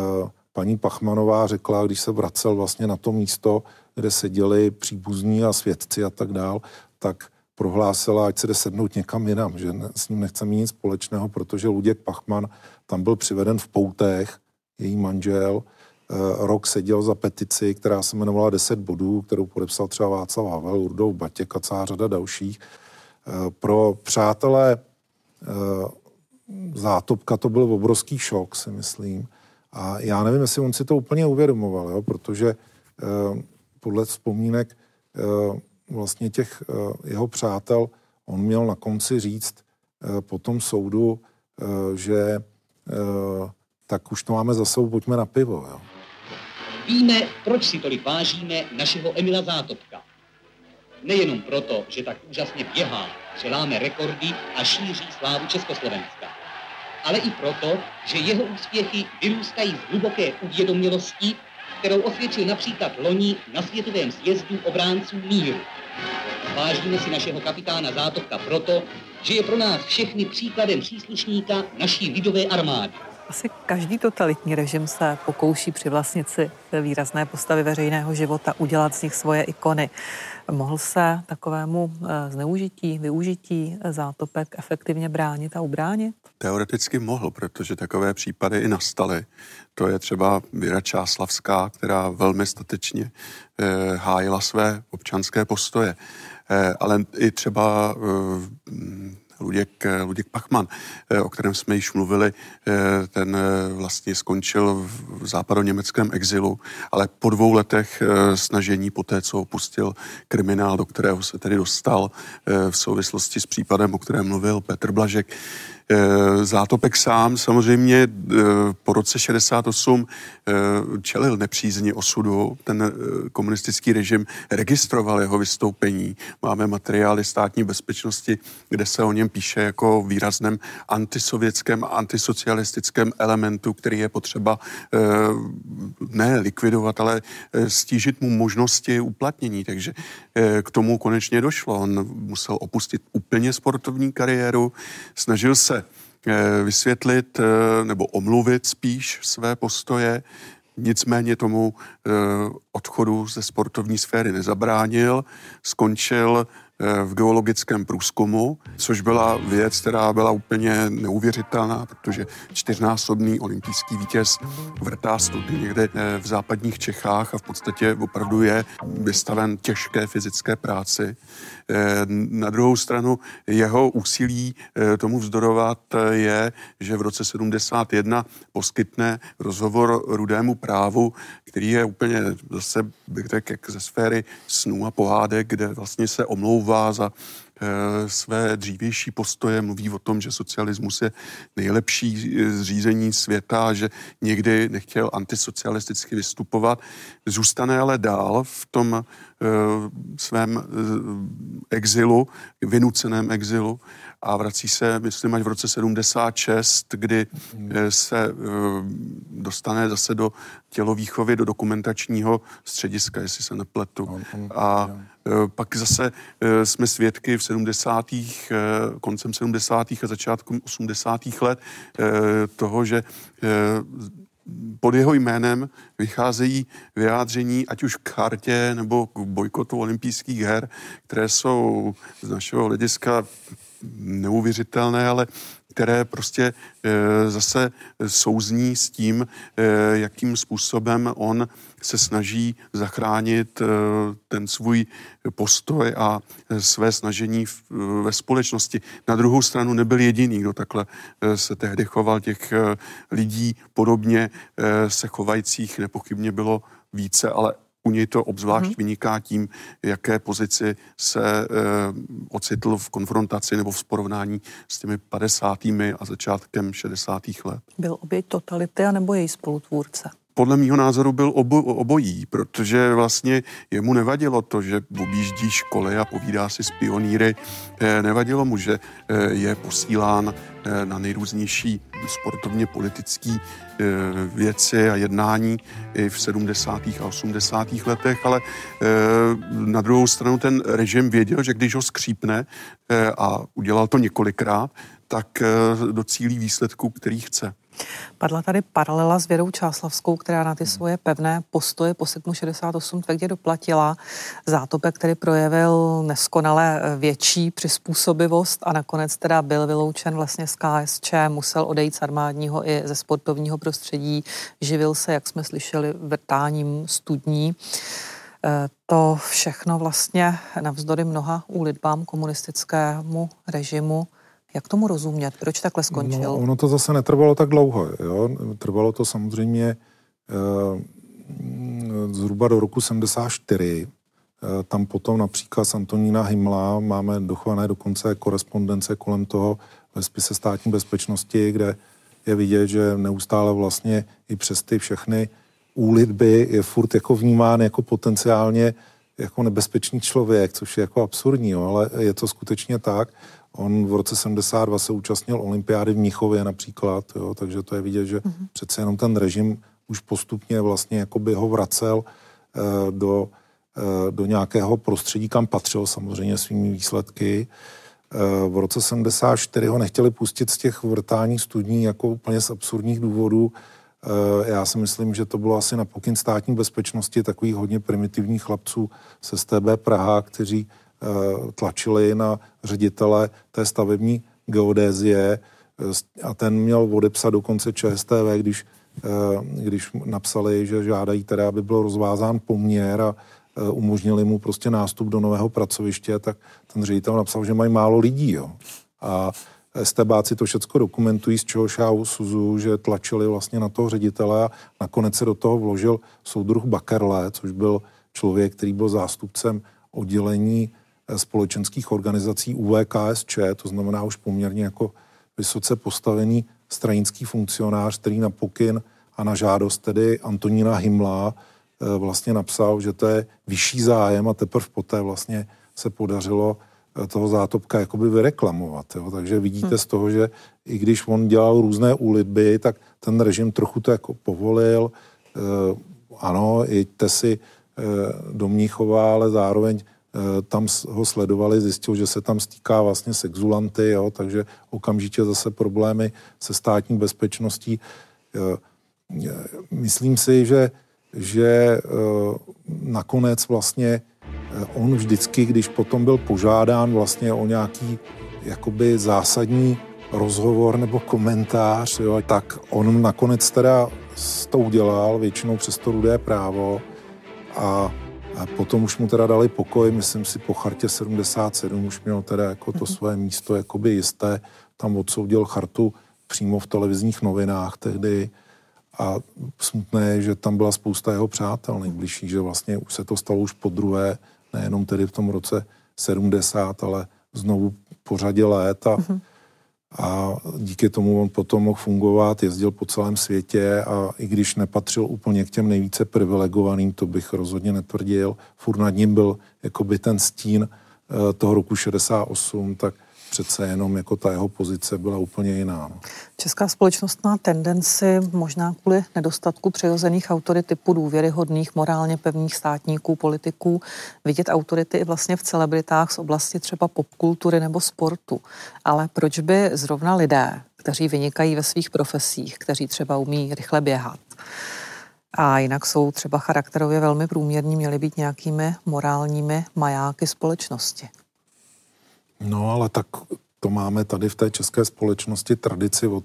paní Pachmanová řekla, když se vracel vlastně na to místo, kde seděli příbuzní a svědci a tak dál, tak prohlásila, ať se jde sednout někam jinam, že s ním nechce mít nic společného, protože Luděk Pachman tam byl přiveden v poutech, její manžel, rok seděl za petici, která se jmenovala 10 bodů, kterou podepsal třeba Václav Havel, Urdou Batěk a celá řada dalších. Eh, pro přátelé eh, Zátopka to byl obrovský šok, si myslím. A já nevím, jestli on si to úplně uvědomoval, jo, protože podle vzpomínek vlastně těch jeho přátel on měl na konci říct po tom soudu, že tak už to máme za sebou, pojďme na pivo. Jo.
Víme, proč si tolik vážíme našeho Emila Zátopka. Nejenom proto, že tak úžasně běhá, že láme rekordy a šíří slávu Československa, ale i proto, že jeho úspěchy vyrůstají z hluboké uvědomělosti, kterou osvědčil například loni na Světovém sjezdu obránců míru. Vážíme si našeho kapitána Zátopka proto, že je pro nás všechny příkladem příslušníka naší lidové armády.
Asi každý totalitní režim se pokouší přivlastnit si výrazné postavy veřejného života, udělat z nich svoje ikony. Mohl se takovému eh, zneužití, využití zátopek efektivně bránit a ubránit?
Teoreticky mohl, protože takové případy i nastaly. To je třeba Věra Čáslavská, která velmi statečně eh, hájila své občanské postoje. Eh, ale i třeba Luděk, eh, Luděk Pachman, eh, o kterém jsme již mluvili, eh, ten vlastně skončil v západoněmeckém exilu, ale po dvou letech snažení po té, co opustil kriminál, do kterého se tedy dostal v souvislosti s případem, o kterém mluvil Petr Blažek, Zátopek sám samozřejmě eh, po roce 68 eh, čelil nepřízně osudu. Ten komunistický režim registroval jeho vystoupení. Máme materiály státní bezpečnosti, kde se o něm píše jako výrazném antisovětském a antisocialistickém elementu, který je potřeba ne likvidovat, ale stížit mu možnosti uplatnění. Takže k tomu konečně došlo. On musel opustit úplně sportovní kariéru, snažil se eh, vysvětlit eh, nebo omluvit spíš své postoje, nicméně tomu eh, odchodu ze sportovní sféry nezabránil, skončil v geologickém průzkumu, což byla věc, která byla úplně neuvěřitelná, protože čtyřnásobný olympijský vítěz vrtá studny někde v západních Čechách a v podstatě opravdu je vystaven těžké fyzické práci. Eh, na druhou stranu jeho úsilí eh, tomu vzdorovat eh, je, že v roce 71 poskytne rozhovor rudému právu, který je úplně zase, bych řekl, ze sféry snů a pohádek, kde vlastně se omlouvá za své dřívější postoje, mluví o tom, že socialismus je nejlepší zřízení světa, že někdy nechtěl antisocialisticky vystupovat. Zůstane ale dál v tom svém exilu, vynuceném exilu a vrací se, myslím, až v roce 76, kdy eh, se eh, dostane zase do tělovýchovy, do dokumentačního střediska, jestli se nepletu. A eh, pak zase jsme svědky v 70. koncem 70. a začátkem 80. let toho, že pod jeho jménem vycházejí vyjádření, ať už k chartě nebo k bojkotu olympijských her, které jsou z našeho hlediska neuvěřitelné, ale které prostě e, zase souzní s tím, e, jakým způsobem on se snaží zachránit e, ten svůj postoj a své snažení ve společnosti. Na druhou stranu nebyl jediný, kdo takhle se tehdy choval. Těch lidí podobně se chovajících nepochybně bylo více, ale u něj to obzvlášť hmm. vyniká tím, jaké pozici se e, ocitl v konfrontaci nebo v porovnání s těmi 50. a začátkem 60. let.
Byl oběť totality anebo její spolutvůrce?
Podle mého názoru byl obo, obojí, protože vlastně jemu nevadilo to, že objíždí školy a povídá si s pionýry. Eh, nevadilo mu, že eh, je posílán eh, na nejrůznější sportovně politické věci a jednání i v 70. a 80. letech, ale na druhou stranu ten režim věděl, že když ho skřípne a udělal to několikrát, tak docílí výsledku, který chce.
Padla tady paralela s Věrou Čáslavskou, která na ty svoje pevné postoje po srpnu 68 tvrdě doplatila. Zátopek, který projevil neskonale větší přizpůsobivost a nakonec teda byl vyloučen vlastně z KSČ, musel odejít z armádního i ze sportovního prostředí, živil se, jak jsme slyšeli, vrtáním studní. E, to všechno vlastně navzdory mnoha úlitbám komunistickému režimu jak tomu rozumět? Proč takhle skončil? No,
ono to zase netrvalo tak dlouho. Jo? Trvalo to samozřejmě e, zhruba do roku 74. E, eh, tam potom například s Antonína Himla máme dochované dokonce korespondence kolem toho ve spise státní bezpečnosti, kde je vidět, že neustále vlastně i přes ty všechny úlitby je furt jako vnímán jako potenciálně jako nebezpečný člověk, což je jako absurdní, jo, ale je to skutečně tak. On v roce 72 se účastnil olympiády v Míchově například, jo, takže to je vidět, že mm-hmm. přece jenom ten režim už postupně vlastně jakoby ho vracel eh, do, eh, do nějakého prostředí, kam patřil samozřejmě svými výsledky. Eh, v roce 74 ho nechtěli pustit z těch vrtání studní jako úplně z absurdních důvodů. Eh, já si myslím, že to bylo asi na pokyn státní bezpečnosti takových hodně primitivních chlapců se STB Praha, kteří Eh, tlačili na ředitele té stavební geodézie eh, a ten měl odepsat dokonce ČSTV, když, eh, když napsali, že žádají teda, aby byl rozvázán poměr a umožnili mu prostě nástup do nového pracoviště, tak ten ředitel napsal, že mají málo lidí. Jo. A STBáci to všechno dokumentují, z čehož já usuzu, že tlačili vlastně na toho ředitele a nakonec se do toho vložil soudruh Bakerle, což byl člověk, který byl zástupcem oddělení společenských organizací UVKSČ, to znamená už poměrně jako vysoce postavený stranický funkcionář, který na pokyn a na žádost tedy Antonína Himla eh, vlastně napsal, že to je vyšší zájem a teprve poté vlastně se podařilo eh, toho zátopka jakoby vyreklamovat. Jo. Takže vidíte hmm. z toho, že i když on dělal různé úlitby, tak ten režim trochu to jako povolil. E, ano, jeďte si e, do Mníchova, ale zároveň tam ho sledovali, zjistil, že se tam stýká vlastně s exulanty, jo, takže okamžitě zase problémy se státní bezpečností. Eh, myslím si, že, že eh, nakonec vlastně on vždycky, když potom byl požádán vlastně o nějaký jakoby zásadní rozhovor nebo komentář, jo, tak on nakonec teda to udělal, většinou přes to rudé právo a a potom už mu teda dali pokoj, myslím si po chartě 77 už měl teda jako to mhm. své místo jakoby jisté. Tam odsoudil chartu přímo v televizních novinách tehdy a smutné je, že tam byla spousta jeho přátel nejbližších, že vlastně už se to stalo už po druhé, nejenom tedy v tom roce 70, ale znovu po řadě let a mm-hmm a díky tomu on potom mohl fungovat, jezdil po celém světě a i když nepatřil úplně k těm nejvíce privilegovaným, to bych rozhodně netvrdil, furt nad ním byl jakoby ten stín eh, toho roku 68, tak přece jenom jako ta jeho pozice byla úplně jiná. No.
Česká společnost má tendenci, možná kvůli nedostatku přirozených autorit typu důvěryhodných, morálně pevných státníků, politiků, vidět autority i vlastně v celebritách z oblasti třeba popkultury nebo sportu. Ale proč by zrovna lidé, kteří vynikají ve svých profesích, kteří třeba umí rychle běhat, a jinak jsou třeba charakterově velmi průměrní, měly být nějakými morálními majáky společnosti.
No ale tak to máme tady v té české společnosti tradici od,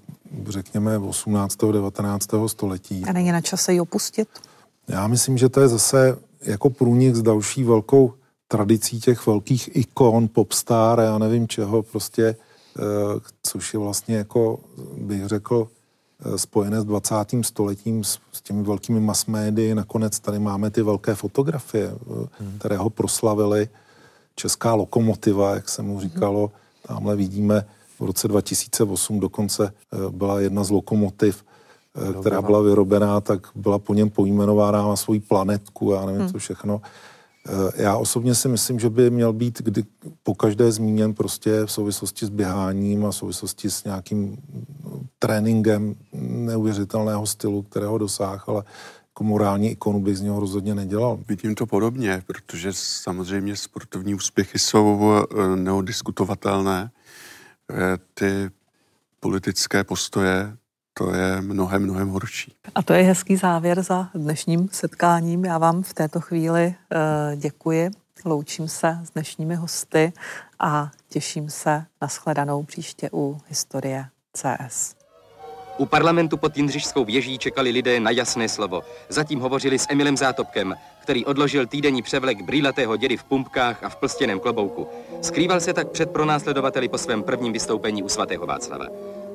řekněme, 18. 19. století.
A není na čase ji opustit?
Já myslím, že to je zase jako průnik s další velkou tradicí těch velkých ikon, popstar, já nevím čeho, prostě, eh, což je vlastně jako, bych řekl, eh, spojené s 20. stoletím, s, s těmi velkými mass médii. Nakonec tady máme ty velké fotografie, eh, hmm. které ho proslavily česká lokomotiva, jak se mu říkalo. Tamhle vidíme v roce 2008 dokonce eh, byla jedna z lokomotiv, eh, která byla vyrobená, tak byla po něm pojmenována na svoji planetku, já nevím, hmm. co všechno. Eh, já osobně si myslím, že by měl být kdy, po každé zmíněn prostě v souvislosti s běháním a v souvislosti s nějakým tréninkem neuvěřitelného stylu, kterého dosáhl, ale jako morální ikonu bych z něho rozhodně nedělal.
Vidím to podobně, protože samozřejmě sportovní úspěchy jsou eh, neodiskutovatelné. Eh, ty politické postoje, to je mnohem, mnohem horší.
A to je hezký závěr za dnešním setkáním. Já vám v této chvíli uh, děkuji. Loučím se s dnešními hosty a těším se na shledanou příště u Historie CS.
U parlamentu pod Jindřišskou věží čekali lidé na jasné slovo. Zatím hovořili s Emilem Zátopkem, který odložil týdenní převlek brýlatého dědy v pumpkách a v plstěném klobouku. Skrýval se tak před pronásledovateli po svém prvním vystoupení u svatého Václava.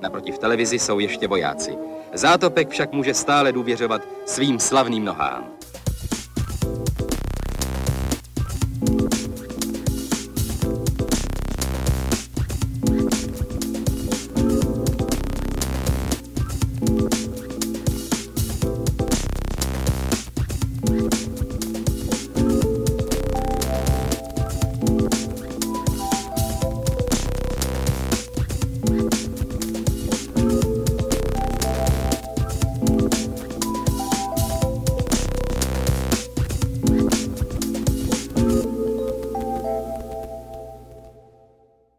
Naproti v televizi jsou ještě vojáci. Zátopek však může stále důvěřovat svým slavným nohám.